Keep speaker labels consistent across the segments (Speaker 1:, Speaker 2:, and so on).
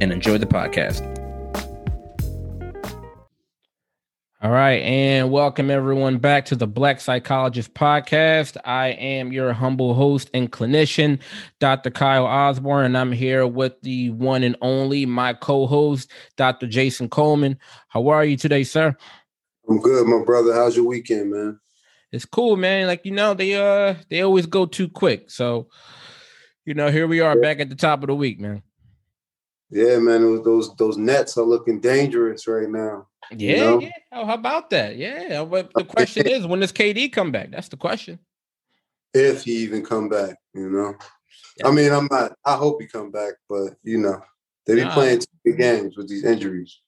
Speaker 1: and enjoy the podcast. All right, and welcome everyone back to the Black Psychologist Podcast. I am your humble host and clinician, Dr. Kyle Osborne, and I'm here with the one and only my co-host, Dr. Jason Coleman. How are you today, sir?
Speaker 2: I'm good, my brother. How's your weekend, man?
Speaker 1: It's cool, man. Like you know, they uh they always go too quick. So, you know, here we are back at the top of the week, man.
Speaker 2: Yeah, man. Those those nets are looking dangerous right now.
Speaker 1: Yeah, you know? yeah. Oh, how about that? Yeah. But the question is, when does KD come back? That's the question.
Speaker 2: If he even come back, you know. Yeah. I mean, I'm not. I hope he come back, but you know, they be nah. playing two big games with these injuries.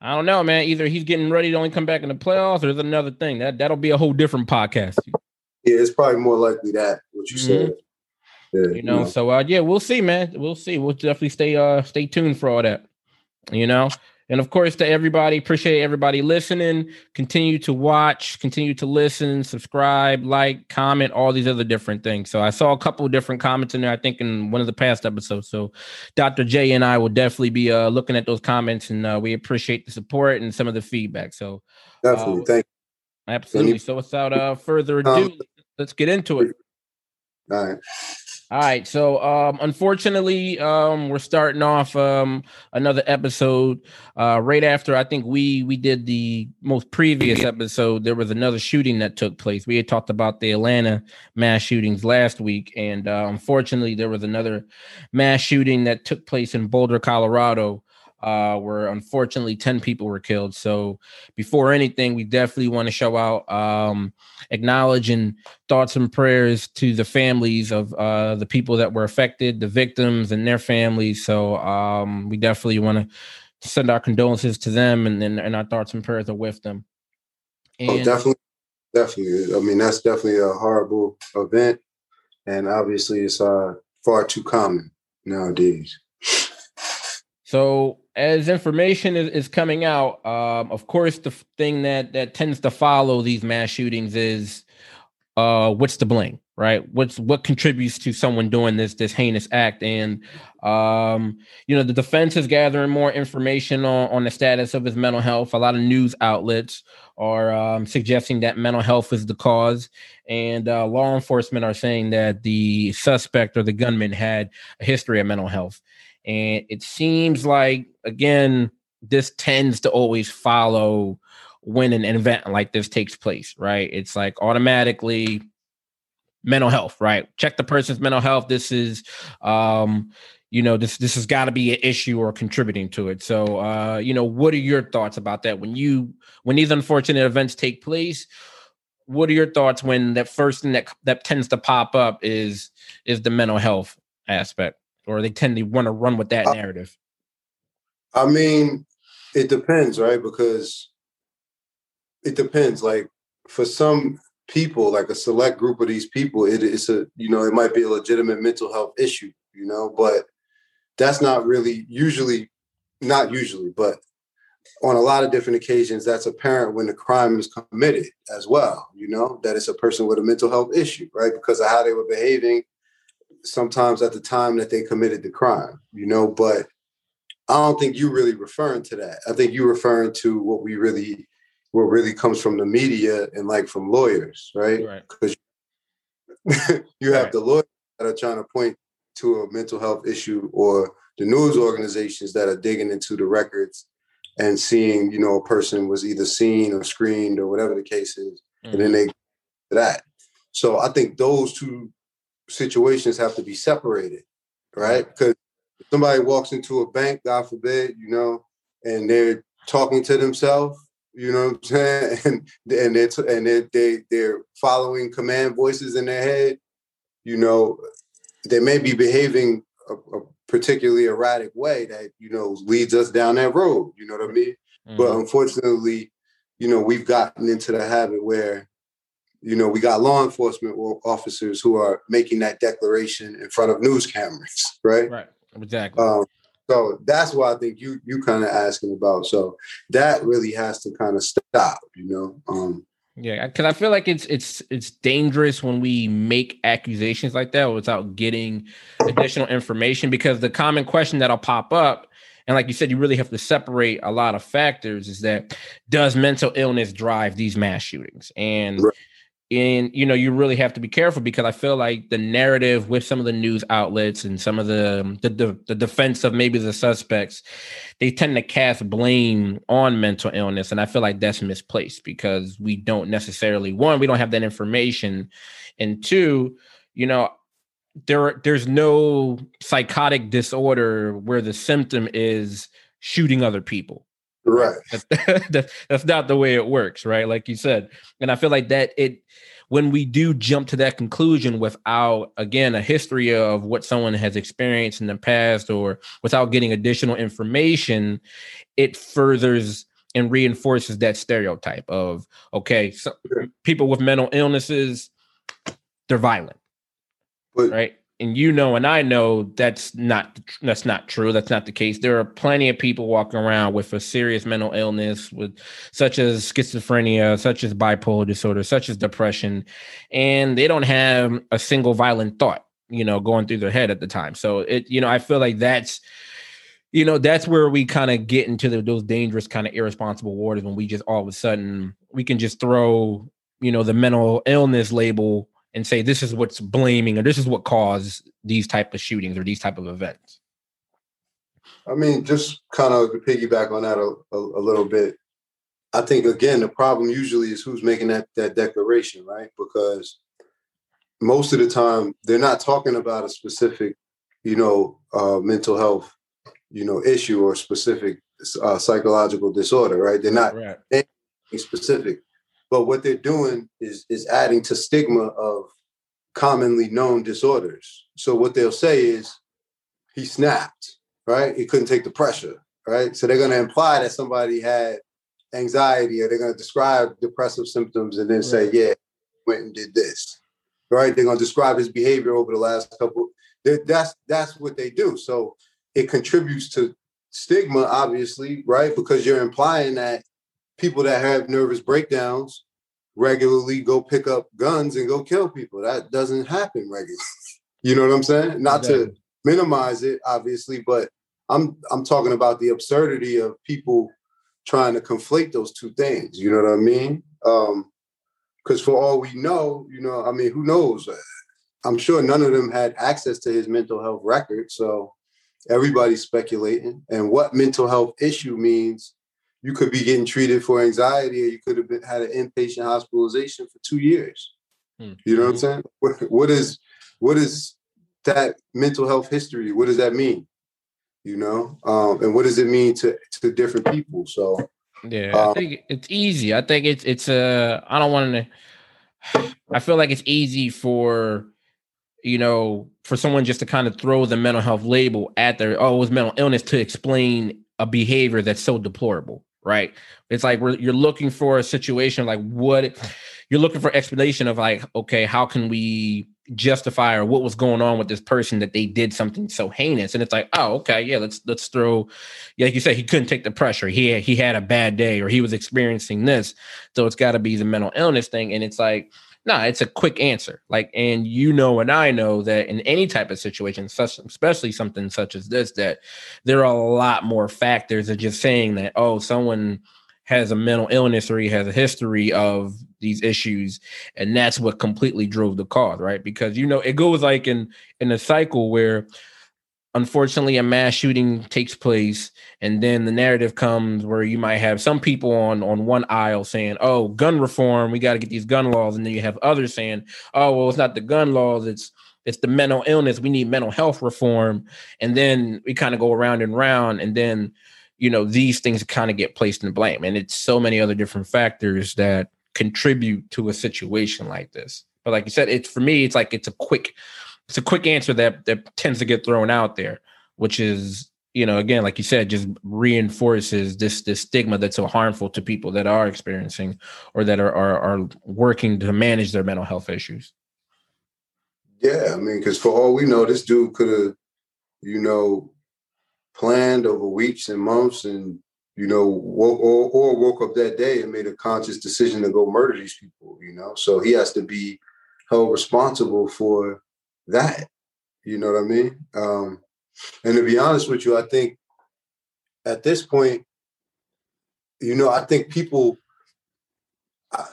Speaker 1: I don't know, man. Either he's getting ready to only come back in the playoffs, or there's another thing that that'll be a whole different podcast.
Speaker 2: Yeah, it's probably more likely that what you mm-hmm. said.
Speaker 1: Yeah, you know, so uh, yeah, we'll see, man. We'll see. We'll definitely stay uh stay tuned for all that. You know, and of course to everybody, appreciate everybody listening. Continue to watch, continue to listen, subscribe, like, comment, all these other different things. So I saw a couple of different comments in there. I think in one of the past episodes. So Dr. J and I will definitely be uh looking at those comments, and uh, we appreciate the support and some of the feedback. So
Speaker 2: definitely, uh, thank.
Speaker 1: You. Absolutely. So without uh further ado, um, let's get into it.
Speaker 2: All right.
Speaker 1: All right. So um unfortunately, um we're starting off um another episode uh right after I think we we did the most previous episode. There was another shooting that took place. We had talked about the Atlanta mass shootings last week, and uh, unfortunately there was another mass shooting that took place in Boulder, Colorado uh, where unfortunately 10 people were killed. So before anything, we definitely want to show out, um, acknowledging thoughts and prayers to the families of uh, the people that were affected, the victims and their families. So um, we definitely want to send our condolences to them and, and, and our thoughts and prayers are with them.
Speaker 2: Oh, and- oh, definitely. Definitely. I mean, that's definitely a horrible event. And obviously, it's uh, far too common nowadays.
Speaker 1: So as information is, is coming out, um, of course, the thing that that tends to follow these mass shootings is uh, what's the blame, right? What's what contributes to someone doing this this heinous act? And um, you know, the defense is gathering more information on on the status of his mental health. A lot of news outlets are um, suggesting that mental health is the cause, and uh, law enforcement are saying that the suspect or the gunman had a history of mental health. And it seems like, again, this tends to always follow when an event like this takes place, right? It's like automatically mental health, right? Check the person's mental health. This is, um, you know, this this has got to be an issue or contributing to it. So, uh, you know, what are your thoughts about that when you when these unfortunate events take place? What are your thoughts when that first thing that that tends to pop up is is the mental health aspect? Or they tend to want to run with that uh, narrative?
Speaker 2: I mean, it depends, right? Because it depends. Like for some people, like a select group of these people, it is a you know it might be a legitimate mental health issue, you know, but that's not really usually not usually, but on a lot of different occasions, that's apparent when the crime is committed as well. You know that it's a person with a mental health issue, right? Because of how they were behaving sometimes at the time that they committed the crime, you know, but I don't think you're really referring to that. I think you're referring to what we really what really comes from the media and like from lawyers, right? Because right. you have right. the lawyers that are trying to point to a mental health issue or the news organizations that are digging into the records and seeing, you know, a person was either seen or screened or whatever the case is. Mm-hmm. And then mm-hmm. they that. So I think those two situations have to be separated, right? Because somebody walks into a bank, God forbid, you know, and they're talking to themselves, you know what I'm saying, and and they're t- and they're they, they're following command voices in their head, you know, they may be behaving a, a, particularly erratic way that you know leads us down that road. You know what I mean? Mm-hmm. But unfortunately, you know, we've gotten into the habit where, you know, we got law enforcement officers who are making that declaration in front of news cameras, right?
Speaker 1: Right. Exactly.
Speaker 2: Um, so that's what I think you you kind of asking about. So that really has to kind of stop, you know. Um,
Speaker 1: yeah, because I feel like it's it's it's dangerous when we make accusations like that without getting additional information. Because the common question that'll pop up, and like you said, you really have to separate a lot of factors. Is that does mental illness drive these mass shootings? And right and you know you really have to be careful because i feel like the narrative with some of the news outlets and some of the um, the, the, the defense of maybe the suspects they tend to cast blame on mental illness. And i feel like that's misplaced because we don't necessarily one we don't have that information. And two you know there there's no psychotic disorder where the symptom is shooting other people
Speaker 2: Right.
Speaker 1: That's, that's not the way it works, right? Like you said. And I feel like that it when we do jump to that conclusion without again a history of what someone has experienced in the past or without getting additional information, it furthers and reinforces that stereotype of okay, so people with mental illnesses they're violent. But, right? And you know and I know that's not that's not true. That's not the case. There are plenty of people walking around with a serious mental illness with such as schizophrenia, such as bipolar disorder, such as depression, and they don't have a single violent thought, you know, going through their head at the time. So it you know, I feel like that's you know, that's where we kind of get into the, those dangerous kind of irresponsible waters when we just all of a sudden we can just throw, you know, the mental illness label and say this is what's blaming or this is what caused these type of shootings or these type of events.
Speaker 2: I mean just kind of to piggyback on that a, a, a, little bit i think again the problem usually is who's making that that declaration right? Because most of the time they're not talking about a specific you know uh, mental health you know issue or specific uh, psychological disorder right? They're not right. specific but what they're doing is is adding to stigma of commonly known disorders. So what they'll say is he snapped, right? He couldn't take the pressure, right? So they're going to imply that somebody had anxiety or they're going to describe depressive symptoms and then say, yeah, went and did this, right? They're going to describe his behavior over the last couple. That's that's what they do. So it contributes to stigma, obviously, right? Because you're implying that people that have nervous breakdowns regularly go pick up guns and go kill people. That doesn't happen regularly. You know what I'm saying? Not exactly. to minimize it, obviously, but I'm I'm talking about the absurdity of people trying to conflate those two things. You know what I mean? Because um, for all we know, you know, I mean, who knows? I'm sure none of them had access to his mental health record, so everybody's speculating. And what mental health issue means you could be getting treated for anxiety or you could have been, had an inpatient hospitalization for two years. Mm-hmm. You know what I'm hmm. saying? What, what is what is that mental health history? What does that mean? You know, um, and what does it mean to to different people? So
Speaker 1: yeah, um, I think it's easy. I think it's it's uh I don't want to. I feel like it's easy for you know for someone just to kind of throw the mental health label at their oh it was mental illness to explain a behavior that's so deplorable right? It's like you're looking for a situation like what you're looking for explanation of like, okay, how can we justify or what was going on with this person that they did something so heinous? And it's like, oh, okay, yeah, let's let's throw, like you said, he couldn't take the pressure. He he had a bad day or he was experiencing this, so it's got to be the mental illness thing. And it's like, nah, it's a quick answer. Like, and you know, and I know that in any type of situation, such especially something such as this, that there are a lot more factors than just saying that, oh, someone has a mental illness or he has a history of these issues and that's what completely drove the cause right because you know it goes like in in a cycle where unfortunately a mass shooting takes place and then the narrative comes where you might have some people on on one aisle saying oh gun reform we got to get these gun laws and then you have others saying oh well it's not the gun laws it's it's the mental illness we need mental health reform and then we kind of go around and round and then you know these things kind of get placed in blame and it's so many other different factors that contribute to a situation like this. But like you said it's for me it's like it's a quick it's a quick answer that that tends to get thrown out there, which is you know again like you said just reinforces this this stigma that's so harmful to people that are experiencing or that are are, are working to manage their mental health issues.
Speaker 2: Yeah, I mean, because for all we know, this dude could have, you know, planned over weeks and months and you know, woke, or, or woke up that day and made a conscious decision to go murder these people, you know? So he has to be held responsible for that. You know what I mean? Um, and to be honest with you, I think at this point, you know, I think people, I,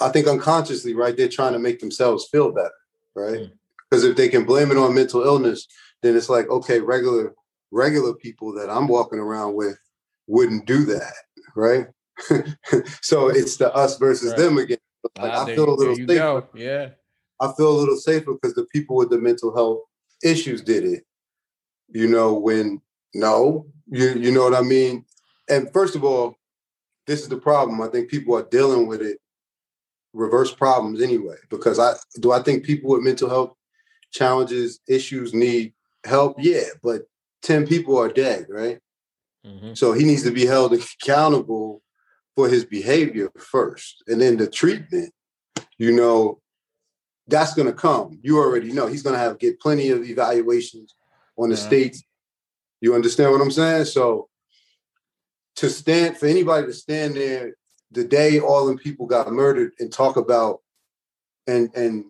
Speaker 2: I think unconsciously, right, they're trying to make themselves feel better, right? Because mm. if they can blame it on mental illness, then it's like, okay, regular regular people that I'm walking around with wouldn't do that, right? so it's the us versus right. them again. Like ah, I feel a little safer. Go.
Speaker 1: Yeah.
Speaker 2: I feel a little safer because the people with the mental health issues did it. You know, when no, you you know what I mean? And first of all, this is the problem. I think people are dealing with it reverse problems anyway. Because I do I think people with mental health challenges, issues need help? Yeah, but 10 people are dead, right? Mm-hmm. So he needs to be held accountable for his behavior first. And then the treatment, you know, that's going to come. You already know he's going to have get plenty of evaluations on the yeah. states. You understand what I'm saying? So to stand for anybody to stand there the day all them people got murdered and talk about and and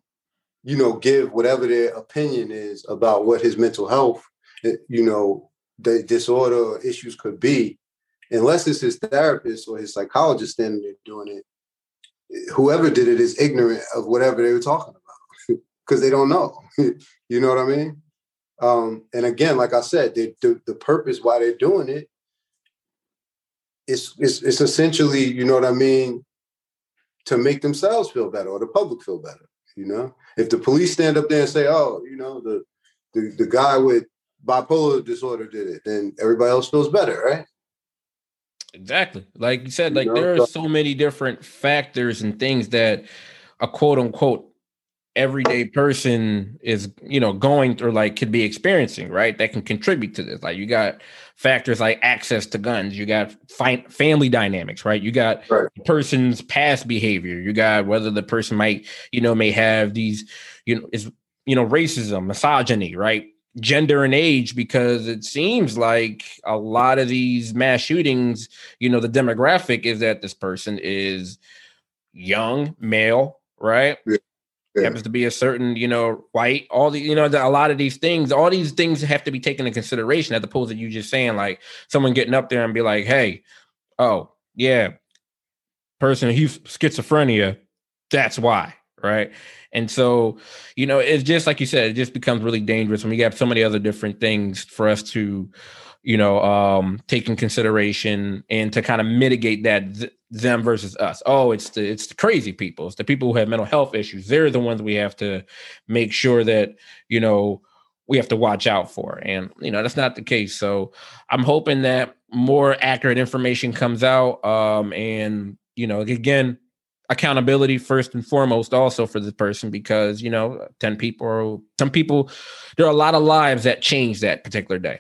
Speaker 2: you know give whatever their opinion is about what his mental health eh, you know the disorder or issues could be, unless it's his therapist or his psychologist standing there doing it, eh, whoever did it is ignorant of whatever they were talking about because they don't know. you know what I mean? Um, and again, like I said, the, the, the purpose why they're doing it is it's, it's essentially, you know what I mean, to make themselves feel better or the public feel better. You know, if the police stand up there and say, "Oh, you know, the the, the guy with bipolar disorder did it, then everybody else feels better, right?
Speaker 1: Exactly. Like you said, like you know, there are so many different factors and things that a quote unquote everyday person is, you know, going through like could be experiencing, right? That can contribute to this. Like you got factors like access to guns, you got fi- family dynamics, right? You got right. person's past behavior, you got whether the person might, you know, may have these, you know, is you know, racism, misogyny, right? gender and age because it seems like a lot of these mass shootings, you know, the demographic is that this person is young, male, right? Yeah. Yeah. Happens to be a certain, you know, white, all the, you know, a lot of these things, all these things have to be taken into consideration as opposed to you just saying like someone getting up there and be like, hey, oh, yeah, person, he's schizophrenia. That's why, right? And so, you know, it's just like you said, it just becomes really dangerous when we have so many other different things for us to, you know, um, take in consideration and to kind of mitigate that th- them versus us. Oh, it's the it's the crazy people. It's the people who have mental health issues. They're the ones we have to make sure that, you know, we have to watch out for. And, you know, that's not the case. So I'm hoping that more accurate information comes out. Um, and, you know, again, accountability first and foremost also for the person because you know 10 people or some people there are a lot of lives that change that particular day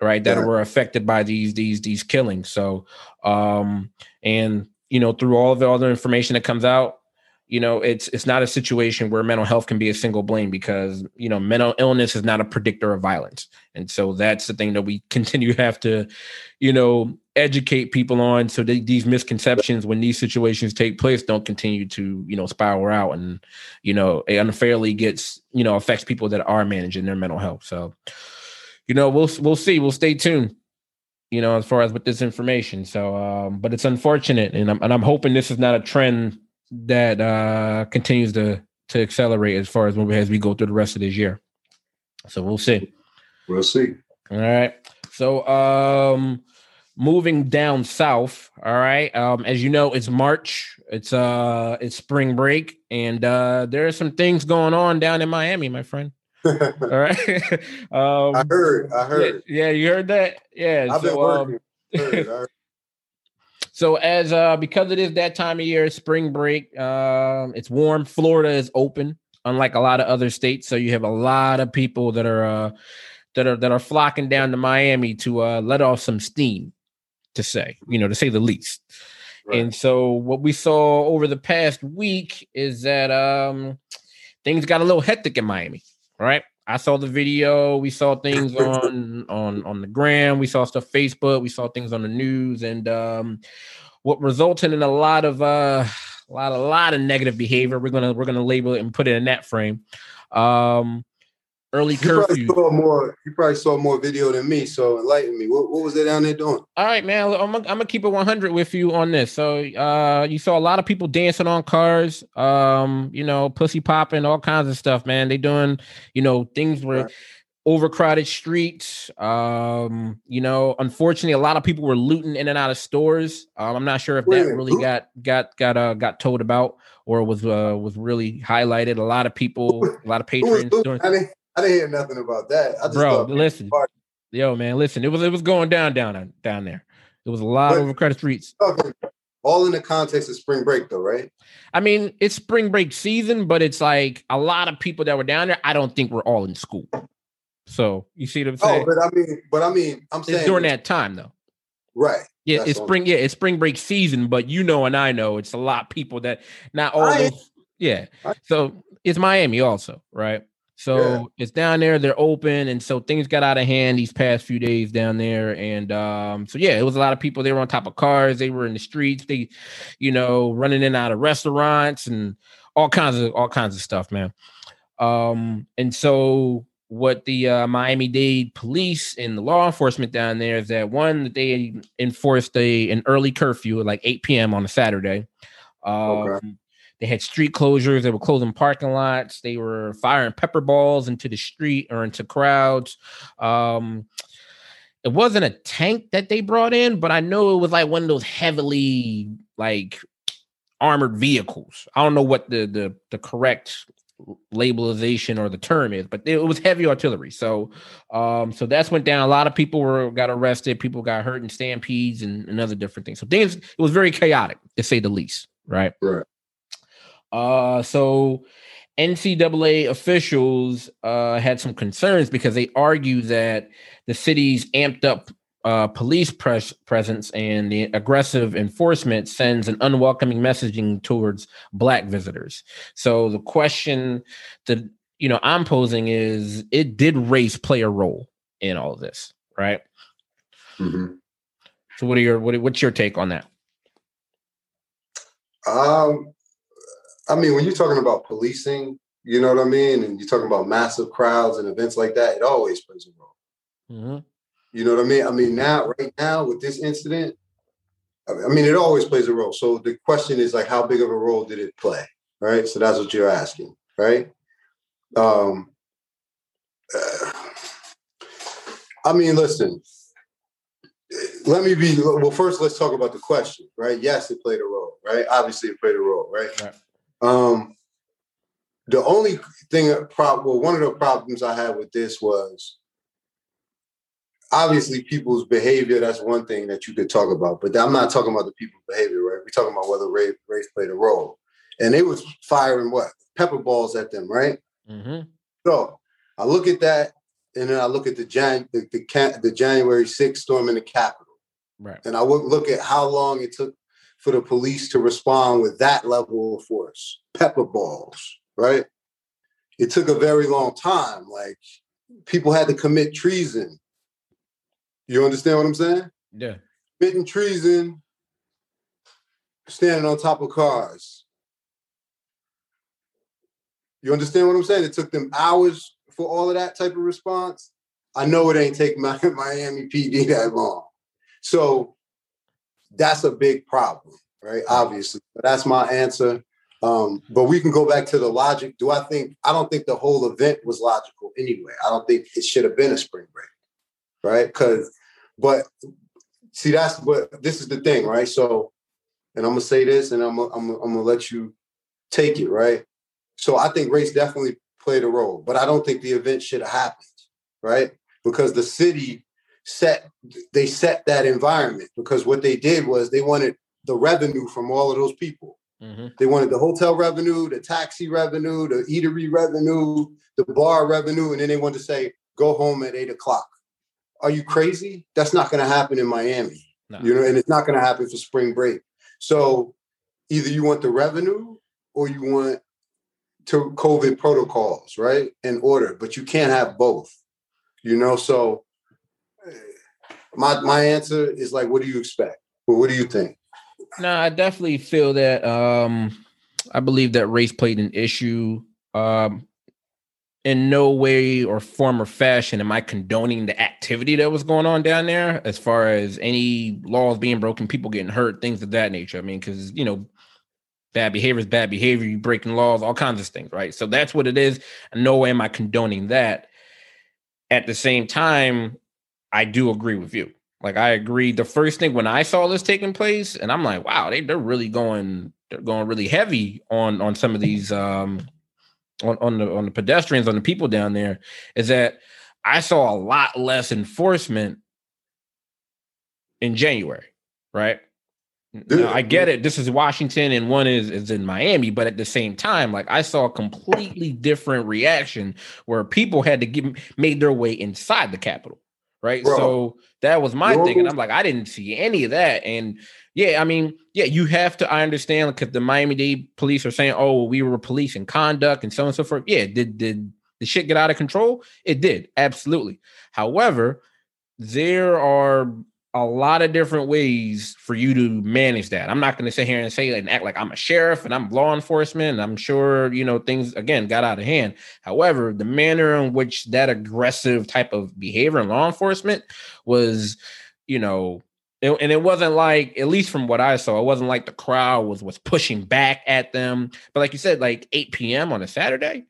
Speaker 1: right that yeah. were affected by these these these killings. So um and you know through all of the other information that comes out you know it's it's not a situation where mental health can be a single blame because you know mental illness is not a predictor of violence. And so that's the thing that we continue to have to you know educate people on so that these misconceptions when these situations take place don't continue to you know spiral out and you know it unfairly gets you know affects people that are managing their mental health. So you know we'll we'll see. We'll stay tuned you know as far as with this information. So um but it's unfortunate and I'm, and I'm hoping this is not a trend that uh continues to to accelerate as far as when we, as we go through the rest of this year. So we'll see.
Speaker 2: We'll see.
Speaker 1: All right. So um moving down south all right um as you know it's march. It's uh it's spring break and uh there are some things going on down in miami my friend all right
Speaker 2: um i heard i heard
Speaker 1: yeah, yeah you heard that yeah
Speaker 2: I've so, been working. Um, heard, heard.
Speaker 1: so as uh because it is that time of year spring break um it's warm florida is open unlike a lot of other states. So you have a lot of people that are uh, that are that are flocking down to Miami to uh, let off some steam, to say you know to say the least. Right. And so what we saw over the past week is that um, things got a little hectic in Miami. Right, I saw the video. We saw things on on on the gram. We saw stuff Facebook. We saw things on the news, and um, what resulted in a lot of uh, a lot, a lot of negative behavior. We're gonna we're gonna label it and put it in that frame. Um, early
Speaker 2: you
Speaker 1: curfew.
Speaker 2: Probably saw more. You probably saw more video than me. So enlighten me. What, what was they down there doing?
Speaker 1: All right, man. I'm, I'm gonna keep it 100 with you on this. So, uh, you saw a lot of people dancing on cars. Um, you know, pussy popping, all kinds of stuff, man. They doing, you know, things where. Right overcrowded streets. Um, you know, unfortunately, a lot of people were looting in and out of stores. Um, I'm not sure if that really got got got uh got told about or was uh was really highlighted. A lot of people, a lot of patrons.
Speaker 2: Doing- I didn't, hear nothing about that. I just
Speaker 1: Bro, listen, yo, man, listen. It was it was going down down down there. It was a lot but, of credit streets.
Speaker 2: Okay. All in the context of spring break, though, right?
Speaker 1: I mean, it's spring break season, but it's like a lot of people that were down there. I don't think we're all in school. So you see what I'm oh, saying?
Speaker 2: Oh, but I mean, but I mean, I'm saying
Speaker 1: it's during that time though.
Speaker 2: Right.
Speaker 1: Yeah, it's spring. Yeah, it's spring break season, but you know, and I know it's a lot of people that not all. Those, yeah. I, so it's Miami also, right? So yeah. it's down there. They're open, and so things got out of hand these past few days down there. And um, so yeah, it was a lot of people. They were on top of cars. They were in the streets. They, you know, running in and out of restaurants and all kinds of all kinds of stuff, man. Um, and so what the uh, Miami Dade police and the law enforcement down there is that one that they enforced a an early curfew at like 8 p.m. on a Saturday. Um, okay. They had street closures. They were closing parking lots. They were firing pepper balls into the street or into crowds. Um, it wasn't a tank that they brought in, but I know it was like one of those heavily like armored vehicles. I don't know what the the the correct labelization or the term is, but it was heavy artillery. So, um, so that's went down. A lot of people were got arrested. People got hurt in stampedes and, and other different things. So things it was very chaotic to say the least. Right.
Speaker 2: Right.
Speaker 1: Uh, so NCAA officials uh, had some concerns because they argue that the city's amped up uh, police pres- presence and the aggressive enforcement sends an unwelcoming messaging towards black visitors. So the question that you know I'm posing is: It did race play a role in all of this, right? Mm-hmm. So what are your what, what's your take on that?
Speaker 2: Um, I mean, when you're talking about policing, you know what I mean, and you're talking about massive crowds and events like that, it always plays a role. Mm-hmm. You know what I mean? I mean, now, right now, with this incident, I mean, it always plays a role. So the question is like, how big of a role did it play? Right. So that's what you're asking, right? Um, uh, I mean, listen. Let me be well. First, let's talk about the question, right? Yes, it played a role, right? Obviously, it played a role, right? right. Um, the only thing, well, one of the problems I had with this was obviously people's behavior that's one thing that you could talk about but i'm not talking about the people's behavior right? We're talking about whether race, race played a role. And they was firing what? Pepper balls at them right? Mm-hmm. so i look at that and then i look at the Jan the, the, the january 6th storm in the capitol.
Speaker 1: Right.
Speaker 2: And i would look at how long it took for the police to respond with that level of force pepper balls right it took a very long time like people had to commit treason you understand what I'm saying?
Speaker 1: Yeah.
Speaker 2: Committing treason, standing on top of cars. You understand what I'm saying? It took them hours for all of that type of response. I know it ain't take my, Miami PD that long. So that's a big problem, right? Obviously. But that's my answer. Um, but we can go back to the logic. Do I think I don't think the whole event was logical anyway. I don't think it should have been a spring break, right? Because but see, that's but this is the thing, right? So, and I'm gonna say this, and I'm gonna, I'm gonna, I'm gonna let you take it, right? So I think race definitely played a role, but I don't think the event should have happened, right? Because the city set they set that environment because what they did was they wanted the revenue from all of those people. Mm-hmm. They wanted the hotel revenue, the taxi revenue, the eatery revenue, the bar revenue, and then they wanted to say, go home at eight o'clock. Are you crazy? That's not going to happen in Miami. No. You know, and it's not going to happen for spring break. So either you want the revenue or you want to COVID protocols, right? In order, but you can't have both. You know, so my my answer is like, what do you expect? What do you think?
Speaker 1: No, I definitely feel that. Um, I believe that race played an issue. Um, in no way or form or fashion am I condoning the activity that was going on down there as far as any laws being broken, people getting hurt, things of that nature. I mean, because you know, bad behavior is bad behavior, you breaking laws, all kinds of things, right? So that's what it is. And no way am I condoning that. At the same time, I do agree with you. Like I agree. The first thing when I saw this taking place, and I'm like, wow, they, they're really going, they're going really heavy on on some of these um on, on the on the pedestrians, on the people down there, is that I saw a lot less enforcement in January, right? Now, I get it. This is Washington, and one is is in Miami, but at the same time, like I saw a completely different reaction where people had to get made their way inside the Capitol, right? Bro, so that was my thing, and I'm like, I didn't see any of that, and yeah, I mean, yeah, you have to. I understand because the Miami Dade police are saying, "Oh, we were policing conduct and so on and so forth." Yeah, did did the shit get out of control? It did, absolutely. However, there are a lot of different ways for you to manage that. I'm not going to sit here and say and act like I'm a sheriff and I'm law enforcement. I'm sure you know things again got out of hand. However, the manner in which that aggressive type of behavior in law enforcement was, you know, and it wasn't like, at least from what I saw, it wasn't like the crowd was was pushing back at them. But like you said, like 8 p.m. on a Saturday,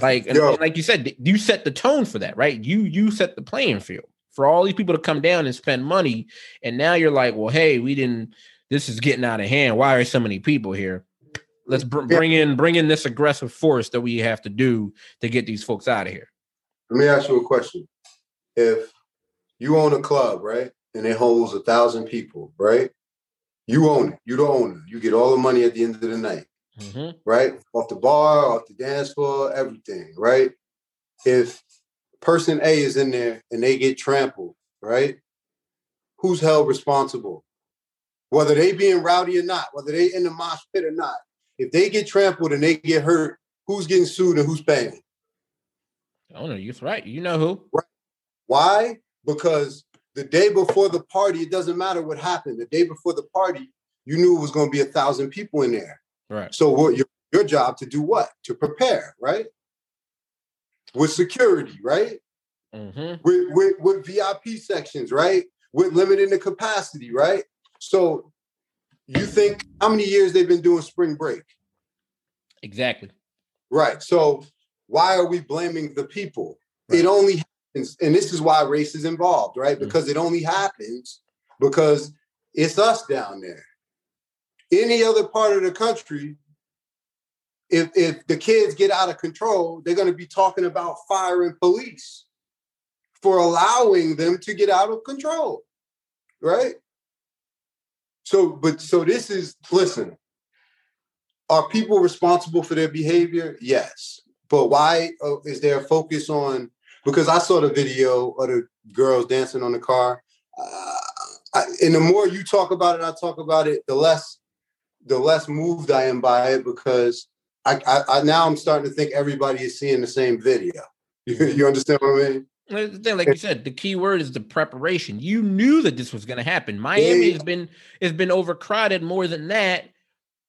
Speaker 1: like and, and like you said, you set the tone for that, right? You you set the playing field for all these people to come down and spend money. And now you're like, well, hey, we didn't. This is getting out of hand. Why are so many people here? Let's br- bring in bring in this aggressive force that we have to do to get these folks out of here.
Speaker 2: Let me ask you a question. If you own a club, right? and it holds a thousand people, right? You own it. You the owner. You get all the money at the end of the night, mm-hmm. right? Off the bar, off the dance floor, everything, right? If person A is in there and they get trampled, right? Who's held responsible? Whether they being rowdy or not, whether they in the mosh pit or not, if they get trampled and they get hurt, who's getting sued and who's paying?
Speaker 1: Owner, you're right. You know who.
Speaker 2: Right. Why? Because the day before the party, it doesn't matter what happened. The day before the party, you knew it was going to be a thousand people in there.
Speaker 1: Right.
Speaker 2: So what your your job to do what? To prepare, right? With security, right? Mm-hmm. With, with with VIP sections, right? With limiting the capacity, right? So you think how many years they've been doing spring break?
Speaker 1: Exactly.
Speaker 2: Right. So why are we blaming the people? Right. It only and, and this is why race is involved, right? Mm. Because it only happens because it's us down there. Any other part of the country, if if the kids get out of control, they're going to be talking about firing police for allowing them to get out of control, right? So, but so this is listen. Are people responsible for their behavior? Yes, but why uh, is there a focus on because I saw the video of the girls dancing on the car. Uh, I, and the more you talk about it, I talk about it, the less the less moved I am by it because I, I, I now I'm starting to think everybody is seeing the same video. You, you understand what I mean?
Speaker 1: The thing, like you said, the key word is the preparation. You knew that this was going to happen. Miami yeah. has been has been overcrowded more than that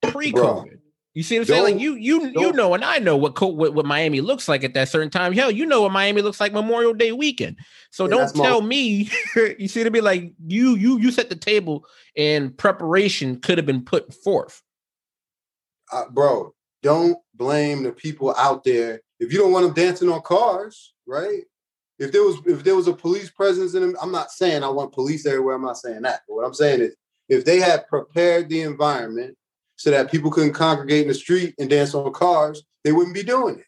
Speaker 1: pre-COVID. You see what I'm saying? Like you, you, you know, and I know what, what what Miami looks like at that certain time. Hell, you know what Miami looks like Memorial Day weekend. So don't tell me. you see, to be like you, you, you set the table, and preparation could have been put forth.
Speaker 2: Uh, bro, don't blame the people out there. If you don't want them dancing on cars, right? If there was if there was a police presence in them, I'm not saying I want police everywhere. I'm not saying that. But what I'm saying is, if they had prepared the environment so that people couldn't congregate in the street and dance on cars, they wouldn't be doing it.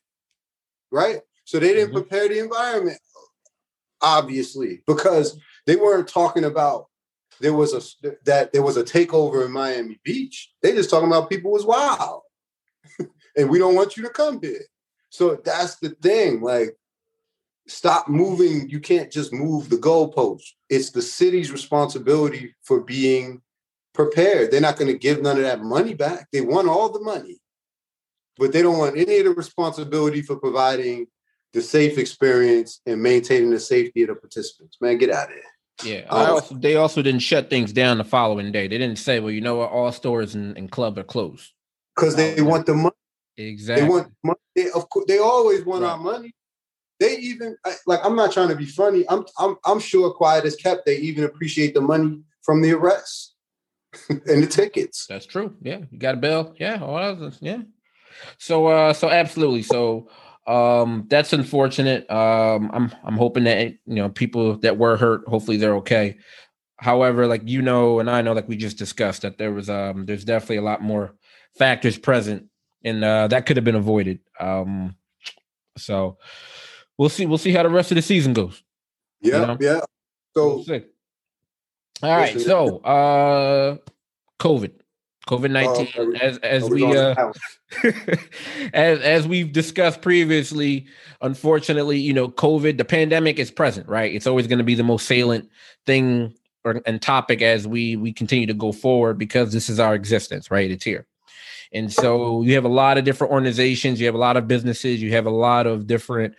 Speaker 2: Right? So they didn't mm-hmm. prepare the environment, obviously, because they weren't talking about there was a that there was a takeover in Miami Beach. They just talking about people was wild, and we don't want you to come here. So that's the thing. Like, stop moving. You can't just move the goalpost. It's the city's responsibility for being prepared. They're not going to give none of that money back. They want all the money, but they don't want any of the responsibility for providing the safe experience and maintaining the safety of the participants. Man, get out of here.
Speaker 1: Yeah, um, also, they also didn't shut things down the following day. They didn't say, "Well, you know what, all stores and, and clubs are closed,"
Speaker 2: because they want the money.
Speaker 1: Exactly.
Speaker 2: They want money. They, of course, they always want right. our money. They even like. I'm not trying to be funny. I'm. I'm. I'm sure quiet as kept. They even appreciate the money from the arrests and the tickets.
Speaker 1: That's true. Yeah, you got a bill. Yeah, all. Yeah. So. uh So absolutely. So um that's unfortunate um i'm i'm hoping that you know people that were hurt hopefully they're okay however like you know and i know like we just discussed that there was um there's definitely a lot more factors present and uh that could have been avoided. Um so we'll see we'll see how the rest of the season goes.
Speaker 2: Yeah you know? yeah. So
Speaker 1: we'll all right so uh covid. COVID nineteen, oh, as as we uh, as as we've discussed previously, unfortunately, you know, COVID, the pandemic is present, right? It's always going to be the most salient thing or and topic as we we continue to go forward because this is our existence, right? It's here, and so you have a lot of different organizations, you have a lot of businesses, you have a lot of different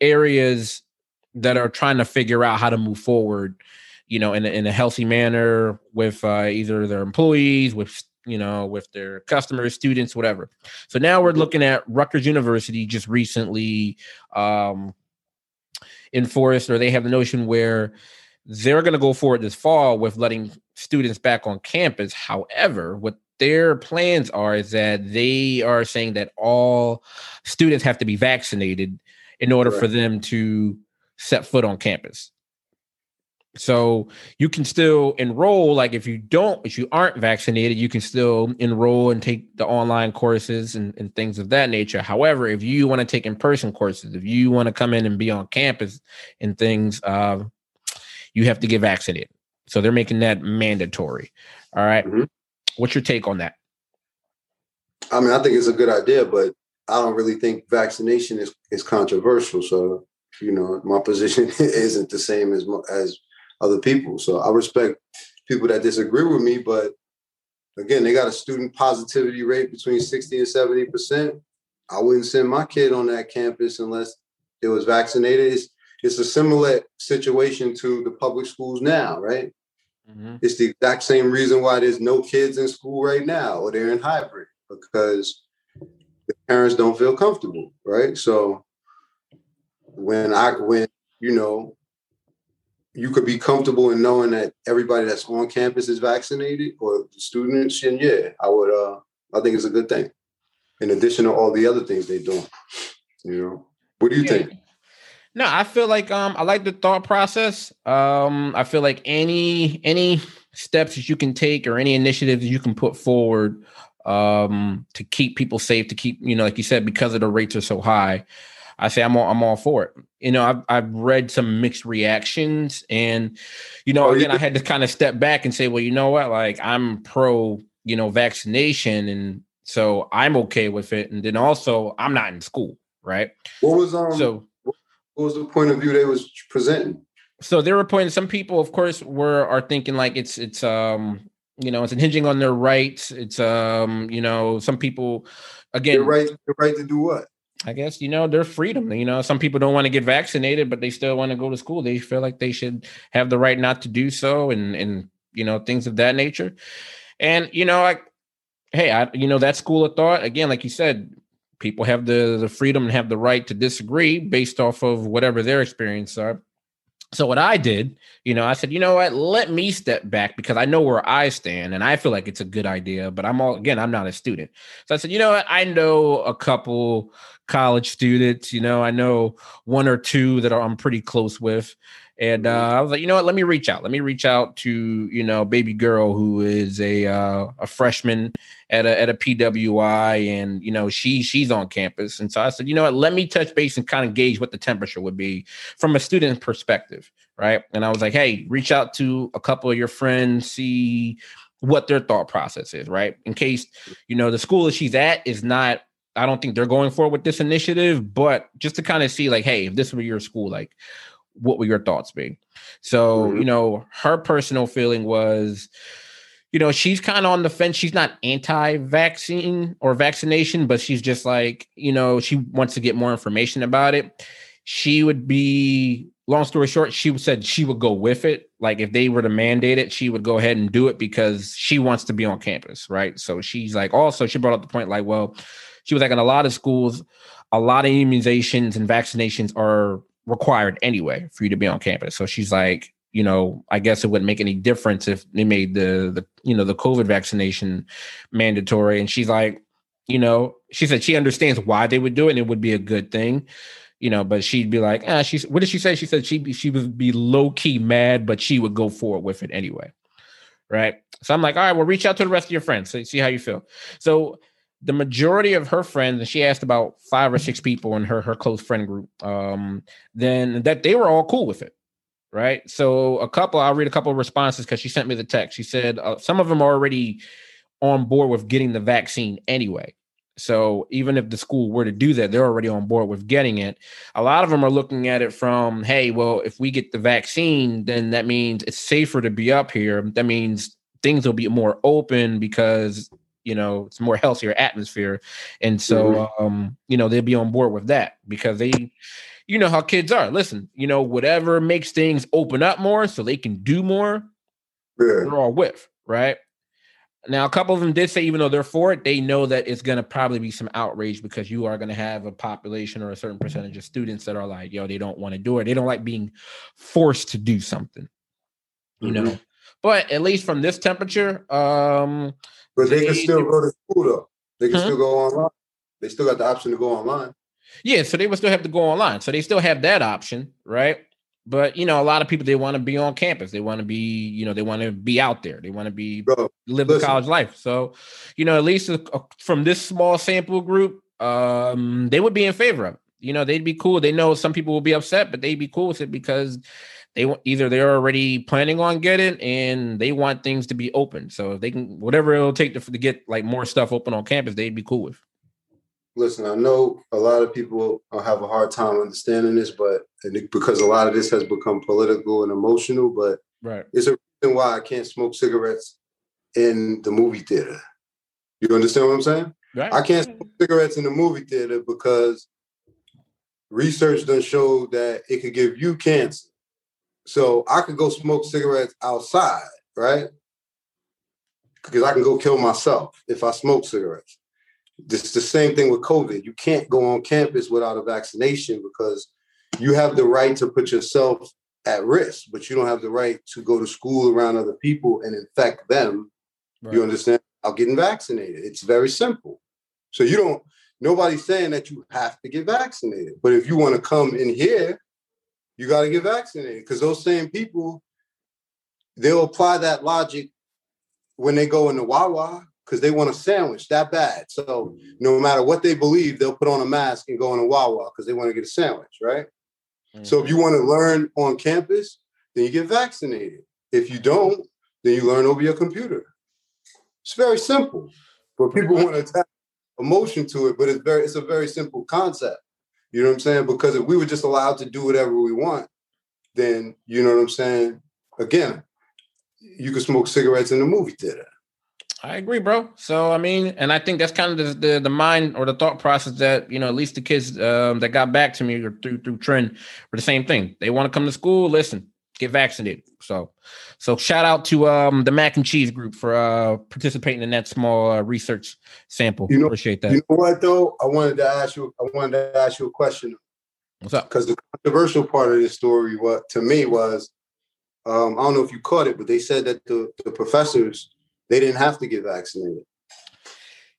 Speaker 1: areas that are trying to figure out how to move forward you know in a, in a healthy manner with uh, either their employees with you know, with their customers, students, whatever. So now we're looking at Rutgers University just recently um, enforced, or they have the notion where they're going to go forward this fall with letting students back on campus. However, what their plans are is that they are saying that all students have to be vaccinated in order right. for them to set foot on campus. So you can still enroll. Like if you don't, if you aren't vaccinated, you can still enroll and take the online courses and, and things of that nature. However, if you want to take in-person courses, if you want to come in and be on campus and things, uh, you have to get vaccinated. So they're making that mandatory. All right. mm-hmm. What's your take on that?
Speaker 2: I mean, I think it's a good idea, but I don't really think vaccination is, is controversial. So, you know, my position isn't the same as as other people. So I respect people that disagree with me, but again, they got a student positivity rate between 60 and 70%. I wouldn't send my kid on that campus unless it was vaccinated. It's, it's a similar situation to the public schools now, right? Mm-hmm. It's the exact same reason why there's no kids in school right now or they're in hybrid because the parents don't feel comfortable, right? So when I when you know you could be comfortable in knowing that everybody that's on campus is vaccinated or the students, and yeah, I would. Uh, I think it's a good thing. In addition to all the other things they do, you know. What do you yeah. think?
Speaker 1: No, I feel like um I like the thought process. Um I feel like any any steps that you can take or any initiatives you can put forward um to keep people safe, to keep, you know, like you said, because of the rates are so high. I say I'm all, I'm all for it. You know, I've I've read some mixed reactions, and you know, oh, again, I had to kind of step back and say, well, you know what, like I'm pro, you know, vaccination, and so I'm okay with it. And then also, I'm not in school, right?
Speaker 2: What was um? So what was the point of view they was presenting?
Speaker 1: So they were pointing. Some people, of course, were are thinking like it's it's um you know it's hinging on their rights. It's um you know some people again
Speaker 2: the right the right to do what
Speaker 1: I guess you know their freedom. You know, some people don't want to get vaccinated, but they still want to go to school. They feel like they should have the right not to do so, and and you know things of that nature. And you know, like, hey, I you know that school of thought again, like you said, people have the the freedom and have the right to disagree based off of whatever their experience are. So what I did, you know, I said, you know what, let me step back because I know where I stand and I feel like it's a good idea, but I'm all again, I'm not a student. So I said, you know what, I know a couple college students, you know, I know one or two that I'm pretty close with. And uh, I was like, you know what? Let me reach out. Let me reach out to you know baby girl who is a uh, a freshman at a at a PWI, and you know she she's on campus. And so I said, you know what? Let me touch base and kind of gauge what the temperature would be from a student perspective, right? And I was like, hey, reach out to a couple of your friends, see what their thought process is, right? In case you know the school that she's at is not I don't think they're going for with this initiative, but just to kind of see, like, hey, if this were your school, like, what would your thoughts be? So, mm-hmm. you know, her personal feeling was, you know, she's kind of on the fence. She's not anti-vaccine or vaccination, but she's just like, you know, she wants to get more information about it. She would be, long story short, she said she would go with it. Like if they were to mandate it, she would go ahead and do it because she wants to be on campus, right? So she's like, also, she brought up the point, like, well, she was like, in a lot of schools, a lot of immunizations and vaccinations are required anyway for you to be on campus. So she's like, you know, I guess it wouldn't make any difference if they made the the you know the COVID vaccination mandatory. And she's like, you know, she said she understands why they would do it and it would be a good thing, you know, but she'd be like, ah, she's what did she say? She said she she would be low key mad, but she would go forward with it anyway. Right. So I'm like, all right, well, reach out to the rest of your friends. So see how you feel. So the majority of her friends, and she asked about five or six people in her her close friend group, um, then that they were all cool with it, right? So a couple, I'll read a couple of responses because she sent me the text. She said uh, some of them are already on board with getting the vaccine anyway. So even if the school were to do that, they're already on board with getting it. A lot of them are looking at it from, hey, well, if we get the vaccine, then that means it's safer to be up here. That means things will be more open because you know it's more healthier atmosphere and so mm-hmm. um you know they'll be on board with that because they you know how kids are listen you know whatever makes things open up more so they can do more yeah. they're all with right now a couple of them did say even though they're for it they know that it's going to probably be some outrage because you are going to have a population or a certain percentage of students that are like yo they don't want to do it they don't like being forced to do something you mm-hmm. know but at least from this temperature um
Speaker 2: but they, can still go to school though. They can huh? still go online. They still got the option to go online.
Speaker 1: Yeah, so they would still have to go online. So they still have that option, right? But you know, a lot of people they want to be on campus. They want to be, you know, they want to be out there. They want to be Bro, live listen. the college life. So, you know, at least uh, from this small sample group, um, they would be in favor of. It. You know, they'd be cool. They know some people will be upset, but they'd be cool with it because they either they're already planning on getting and they want things to be open. So if they can, whatever it'll take to, to get like more stuff open on campus, they'd be cool with.
Speaker 2: Listen, I know a lot of people have a hard time understanding this, but because a lot of this has become political and emotional, but
Speaker 1: right.
Speaker 2: it's a reason why I can't smoke cigarettes in the movie theater. You understand what I'm saying? Right. I can't mm-hmm. smoke cigarettes in the movie theater because research done showed that it could give you cancer. So I could go smoke cigarettes outside, right? Because I can go kill myself if I smoke cigarettes. It's the same thing with COVID. You can't go on campus without a vaccination because you have the right to put yourself at risk, but you don't have the right to go to school around other people and infect them. Right. You understand? I'll getting vaccinated. It's very simple. So you don't, nobody's saying that you have to get vaccinated. But if you want to come in here you got to get vaccinated because those same people they'll apply that logic when they go into Wawa because they want a sandwich that bad. So no matter what they believe, they'll put on a mask and go into Wawa because they want to get a sandwich, right? Mm-hmm. So if you want to learn on campus, then you get vaccinated. If you don't, then you learn over your computer. It's very simple, but people want to attach emotion to it. But it's very, it's a very simple concept. You know what I'm saying? Because if we were just allowed to do whatever we want, then you know what I'm saying? Again, you could smoke cigarettes in the movie theater.
Speaker 1: I agree, bro. So I mean, and I think that's kind of the, the, the mind or the thought process that you know at least the kids um, that got back to me or through through trend were the same thing. They want to come to school. Listen, get vaccinated. So, so shout out to um, the mac and cheese group for uh, participating in that small uh, research sample. You know, Appreciate that.
Speaker 2: You know what though? I wanted to ask you. I wanted to ask you a question.
Speaker 1: What's up?
Speaker 2: Because the controversial part of this story, what to me was, um, I don't know if you caught it, but they said that the, the professors they didn't have to get vaccinated.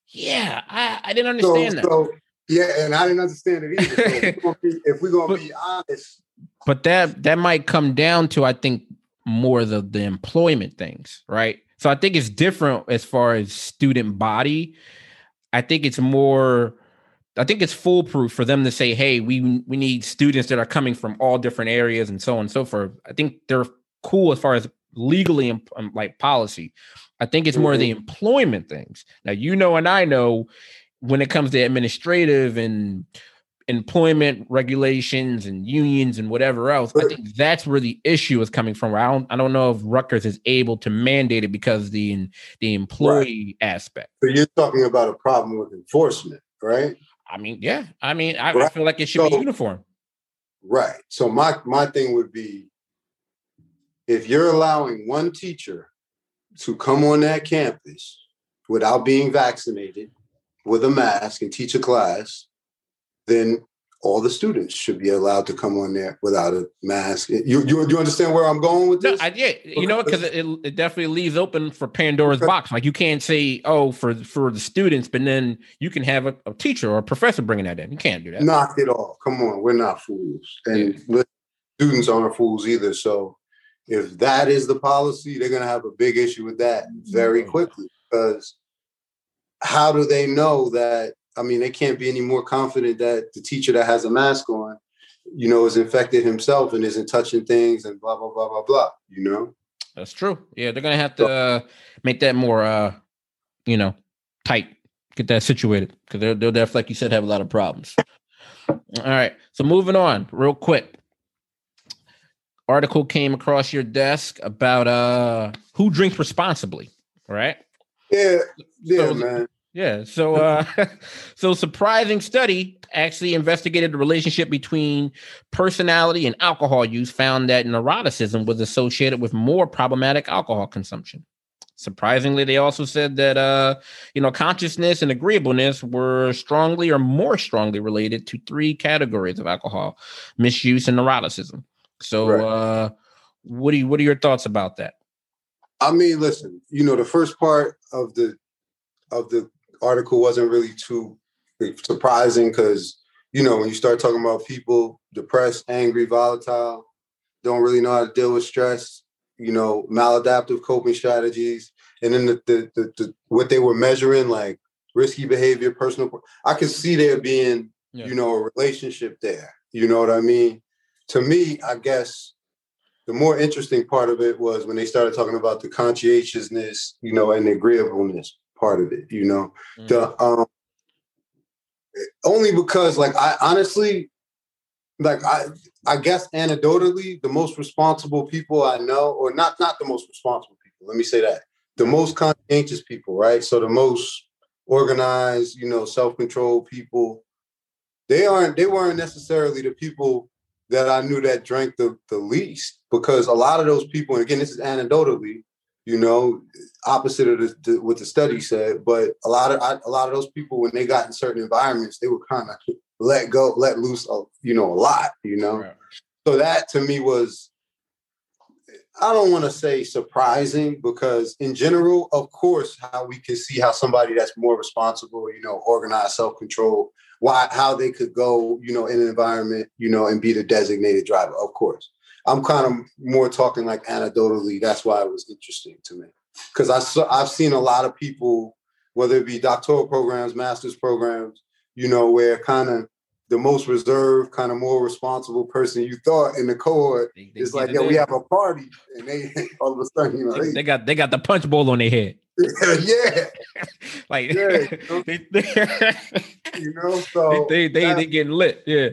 Speaker 1: Yeah, I, I didn't understand so, that.
Speaker 2: So, yeah, and I didn't understand it either. So if we're gonna, be, if we're gonna be honest,
Speaker 1: but that that might come down to I think more the the employment things, right? So I think it's different as far as student body. I think it's more I think it's foolproof for them to say, "Hey, we we need students that are coming from all different areas and so on and so forth." I think they're cool as far as legally um, like policy. I think it's more mm-hmm. the employment things. Now, you know, and I know when it comes to administrative and employment regulations and unions and whatever else. I think that's where the issue is coming from. I don't I don't know if Rutgers is able to mandate it because the the employee right. aspect.
Speaker 2: So you're talking about a problem with enforcement, right?
Speaker 1: I mean, yeah. I mean, I, right. I feel like it should so, be uniform.
Speaker 2: Right. So my my thing would be if you're allowing one teacher to come on that campus without being vaccinated with a mask and teach a class then all the students should be allowed to come on there without a mask. You you, you understand where I'm going with this?
Speaker 1: No, I, yeah, you know, because it, it definitely leaves open for Pandora's box. Like you can't say, oh, for for the students, but then you can have a, a, teacher or a professor bringing that in. You can't do that.
Speaker 2: Knock it off. Come on, we're not fools, and yeah. students aren't fools either. So if that is the policy, they're going to have a big issue with that very mm-hmm. quickly because how do they know that I mean, they can't be any more confident that the teacher that has a mask on, you know, is infected himself and isn't touching things and blah blah blah blah blah. You know,
Speaker 1: that's true. Yeah, they're gonna have to uh, make that more, uh, you know, tight. Get that situated because they're they'll definitely, like you said, have a lot of problems. All right, so moving on real quick. Article came across your desk about uh who drinks responsibly, right?
Speaker 2: Yeah, yeah, so, man.
Speaker 1: Yeah. So, uh, so surprising study actually investigated the relationship between personality and alcohol use. Found that neuroticism was associated with more problematic alcohol consumption. Surprisingly, they also said that uh, you know consciousness and agreeableness were strongly or more strongly related to three categories of alcohol misuse and neuroticism. So, right. uh, what do you, what are your thoughts about that?
Speaker 2: I mean, listen, you know, the first part of the of the article wasn't really too surprising because you know when you start talking about people depressed, angry, volatile, don't really know how to deal with stress, you know, maladaptive coping strategies, and then the the, the, the what they were measuring like risky behavior, personal. I could see there being yeah. you know a relationship there. You know what I mean? To me, I guess the more interesting part of it was when they started talking about the conscientiousness, you know, and the agreeableness part of it, you know. Mm-hmm. The um only because like I honestly like I I guess anecdotally the most responsible people I know, or not not the most responsible people, let me say that. The most conscientious people, right? So the most organized, you know, self-controlled people, they aren't they weren't necessarily the people that I knew that drank the, the least because a lot of those people, and again, this is anecdotally, you know, opposite of the, the, what the study said. But a lot of I, a lot of those people, when they got in certain environments, they were kind of let go, let loose, of, you know, a lot. You know, right. so that to me was, I don't want to say surprising because in general, of course, how we can see how somebody that's more responsible, you know, organized, self control, why how they could go, you know, in an environment, you know, and be the designated driver, of course. I'm kind of more talking like anecdotally. That's why it was interesting to me because I saw, I've seen a lot of people, whether it be doctoral programs, master's programs, you know, where kind of the most reserved, kind of more responsible person you thought in the cohort they, they is like, yeah, we have a party, and they all of a sudden, you know,
Speaker 1: they, they got they got the punch bowl on their head.
Speaker 2: yeah,
Speaker 1: like yeah,
Speaker 2: they, you know, so
Speaker 1: they they, they, they getting lit, yeah.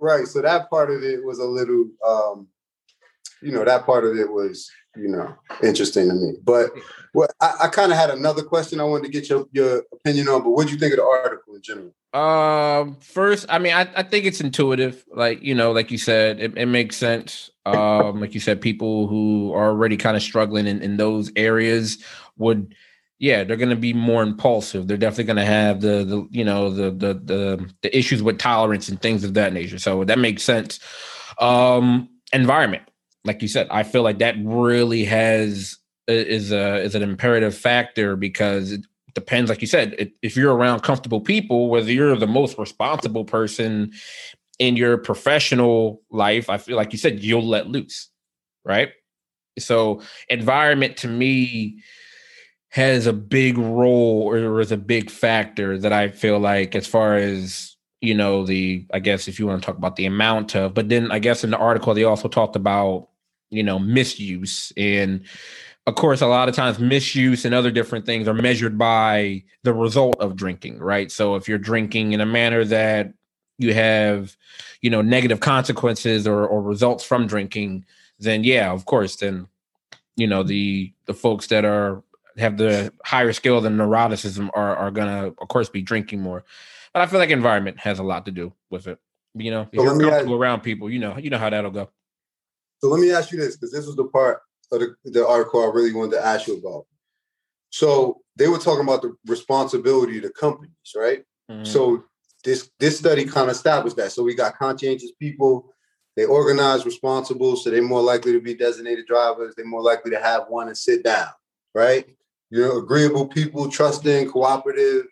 Speaker 2: Right. So that part of it was a little um you know, that part of it was, you know, interesting to me. But well, I, I kind of had another question I wanted to get your, your opinion on, but what do you think of the article in general?
Speaker 1: Um, first, I mean, I, I think it's intuitive. Like, you know, like you said, it, it makes sense. Um, like you said, people who are already kind of struggling in, in those areas would yeah, they're going to be more impulsive. They're definitely going to have the the you know the the the the issues with tolerance and things of that nature. So that makes sense. Um, environment like you said, I feel like that really has is a is an imperative factor because it depends, like you said, it, if you're around comfortable people, whether you're the most responsible person in your professional life, I feel like you said you'll let loose, right? So environment to me has a big role or is a big factor that I feel like as far as you know the I guess if you want to talk about the amount of but then I guess in the article they also talked about you know misuse and of course a lot of times misuse and other different things are measured by the result of drinking right so if you're drinking in a manner that you have you know negative consequences or, or results from drinking then yeah of course then you know the the folks that are have the higher skill than neuroticism are are gonna of course be drinking more. But I feel like environment has a lot to do with it. You know, so you're comfortable ask, around people, you know, you know how that'll go.
Speaker 2: So let me ask you this, because this was the part of the, the article I really wanted to ask you about. So they were talking about the responsibility of the companies, right? Mm-hmm. So this this study kind of established that. So we got conscientious people, they organize responsible, so they're more likely to be designated drivers, they're more likely to have one and sit down, right? you know, agreeable people, trusting, cooperative.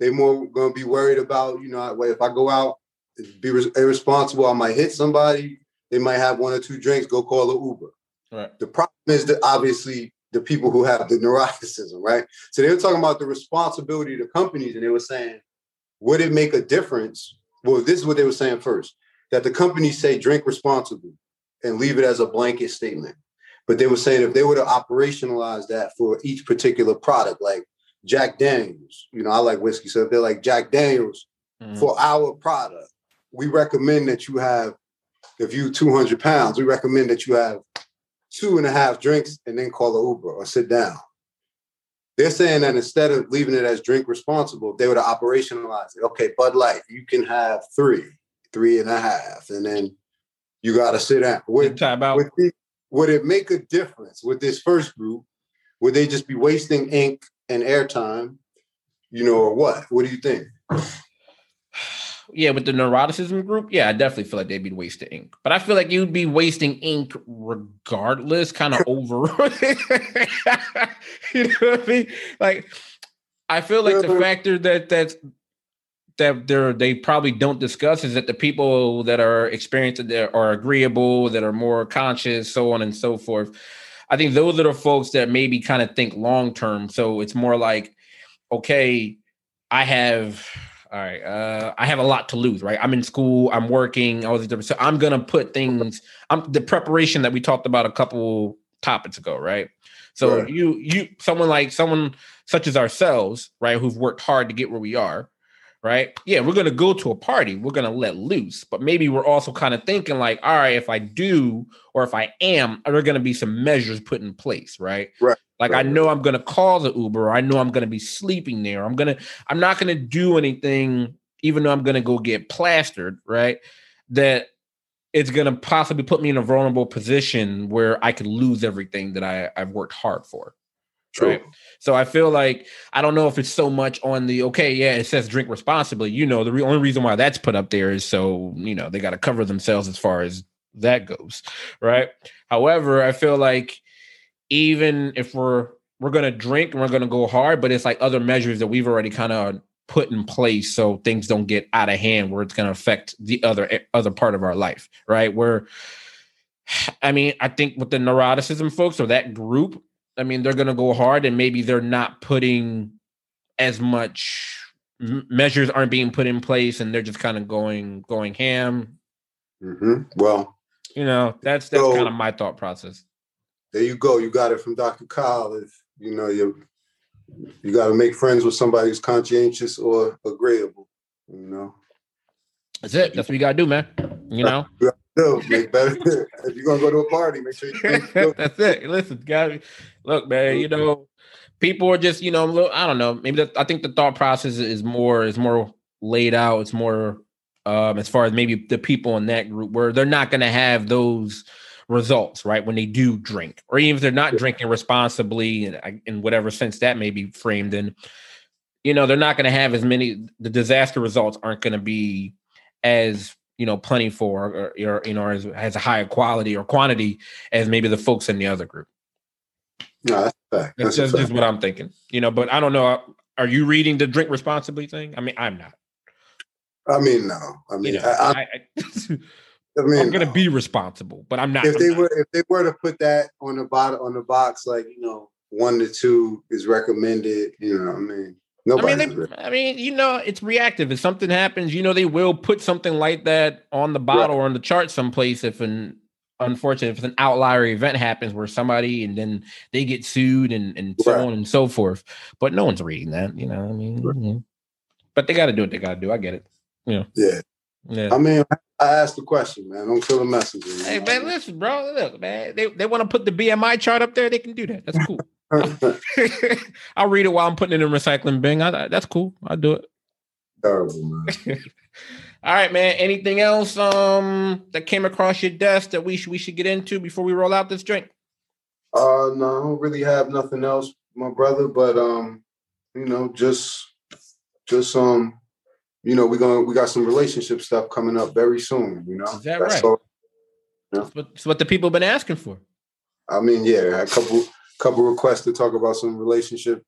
Speaker 2: They're more going to be worried about, you know, if I go out, be irresponsible, I might hit somebody. They might have one or two drinks, go call an Uber. Right. The problem is that obviously the people who have the neuroticism, right? So they were talking about the responsibility of the companies, and they were saying, would it make a difference? Well, this is what they were saying first that the companies say drink responsibly and leave it as a blanket statement. But they were saying if they were to operationalize that for each particular product, like Jack Daniels, you know, I like whiskey. So if they're like Jack Daniels mm. for our product, we recommend that you have, if you 200 pounds, we recommend that you have two and a half drinks and then call an Uber or sit down. They're saying that instead of leaving it as drink responsible, they would operationalize it. Okay, Bud Light, you can have three, three and a half, and then you got to sit down. With, with, the, would it make a difference with this first group? Would they just be wasting ink and airtime, you know, or what? What do you think?
Speaker 1: Yeah, with the neuroticism group, yeah, I definitely feel like they'd be wasting ink. But I feel like you'd be wasting ink regardless, kind of over. you know what I mean? Like, I feel like the uh-huh. factor that that's that they're they probably don't discuss is that the people that are experienced that are agreeable, that are more conscious, so on and so forth. I think those are the folks that maybe kind of think long term. So it's more like, okay, I have all right, uh, I have a lot to lose, right? I'm in school, I'm working, all these different so I'm gonna put things I'm the preparation that we talked about a couple topics ago, right? So right. you you someone like someone such as ourselves, right, who've worked hard to get where we are, right? Yeah, we're gonna go to a party, we're gonna let loose, but maybe we're also kind of thinking like, all right, if I do or if I am, are there gonna be some measures put in place, right?
Speaker 2: Right.
Speaker 1: Like
Speaker 2: right.
Speaker 1: I know I'm gonna call the Uber, I know I'm gonna be sleeping there. I'm gonna, I'm not gonna do anything, even though I'm gonna go get plastered, right? That it's gonna possibly put me in a vulnerable position where I could lose everything that I, I've worked hard for. True. Right. So I feel like I don't know if it's so much on the okay, yeah, it says drink responsibly. You know, the re- only reason why that's put up there is so you know they got to cover themselves as far as that goes, right? However, I feel like even if we're we're gonna drink and we're gonna go hard, but it's like other measures that we've already kind of put in place so things don't get out of hand where it's gonna affect the other eh, other part of our life, right? Where I mean, I think with the neuroticism folks or that group, I mean, they're going to go hard, and maybe they're not putting as much measures aren't being put in place, and they're just kind of going going ham.
Speaker 2: Mm-hmm. Well,
Speaker 1: you know, that's that's so, kind of my thought process.
Speaker 2: There you go. You got it from Dr. Kyle. If you know you you got to make friends with somebody who's conscientious or agreeable. You know,
Speaker 1: that's it. That's what you got to do, man. You know.
Speaker 2: Make better. if you're gonna go to a party, make sure you.
Speaker 1: That's it. Listen, guys. Look, man. You know, people are just you know, I don't know. Maybe the, I think the thought process is more is more laid out. It's more um as far as maybe the people in that group where they're not going to have those results right when they do drink or even if they're not drinking responsibly in, in whatever sense that may be framed in you know they're not going to have as many the disaster results aren't going to be as you know plentiful or, or you know has, has a higher quality or quantity as maybe the folks in the other group.
Speaker 2: No, that's,
Speaker 1: fact. that's, that's just, what I'm thinking. You know, but I don't know. Are you reading the drink responsibly thing? I mean, I'm not.
Speaker 2: I mean, no. I mean, you know, I, I,
Speaker 1: I, I mean, I'm gonna no. be responsible, but I'm not.
Speaker 2: If
Speaker 1: I'm
Speaker 2: they
Speaker 1: not.
Speaker 2: were, if they were to put that on the bottom on the box, like you know, one to two is recommended. You know, I mean, nobody.
Speaker 1: I mean, they, I mean, you know, it's reactive. If something happens, you know, they will put something like that on the bottle right. or on the chart someplace. If an unfortunate, if an outlier event happens where somebody and then they get sued and and so right. on and so forth, but no one's reading that. You know, I mean, right. but they got to do what they got to do. I get it. You know.
Speaker 2: Yeah. Yeah. I mean, I asked the question, man. Don't kill the messenger.
Speaker 1: Hey, man, listen, bro. Look, man. They they want to put the BMI chart up there. They can do that. That's cool. I'll read it while I'm putting it in recycling bin. I, that's cool. I'll do it.
Speaker 2: Terrible, man.
Speaker 1: All right, man. Anything else um that came across your desk that we should we should get into before we roll out this drink?
Speaker 2: Uh no, I don't really have nothing else, my brother, but um, you know, just just um you know, we're gonna we got some relationship stuff coming up very soon. You know,
Speaker 1: is that That's right? All, yeah. That's, what, that's what the people have been asking for.
Speaker 2: I mean, yeah, a couple couple requests to talk about some relationship,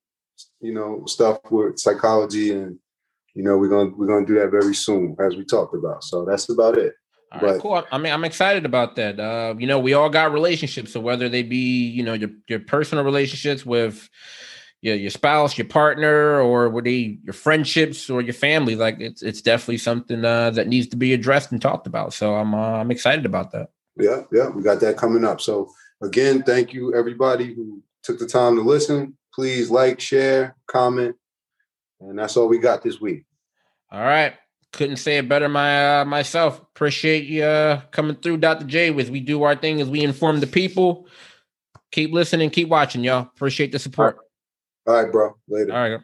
Speaker 2: you know, stuff with psychology, and you know, we're gonna we're gonna do that very soon, as we talked about. So that's about it.
Speaker 1: All but, right, cool. I mean, I'm excited about that. Uh, you know, we all got relationships, so whether they be, you know, your your personal relationships with your your spouse, your partner, or were they your friendships or your family? Like it's it's definitely something uh, that needs to be addressed and talked about. So I'm uh, I'm excited about that.
Speaker 2: Yeah, yeah, we got that coming up. So again, thank you everybody who took the time to listen. Please like, share, comment, and that's all we got this week.
Speaker 1: All right. Couldn't say it better my uh, myself. Appreciate you uh, coming through, Dr. J. With we do our thing as we inform the people. Keep listening, keep watching, y'all. Appreciate the support.
Speaker 2: All right, bro. Later.
Speaker 1: All right.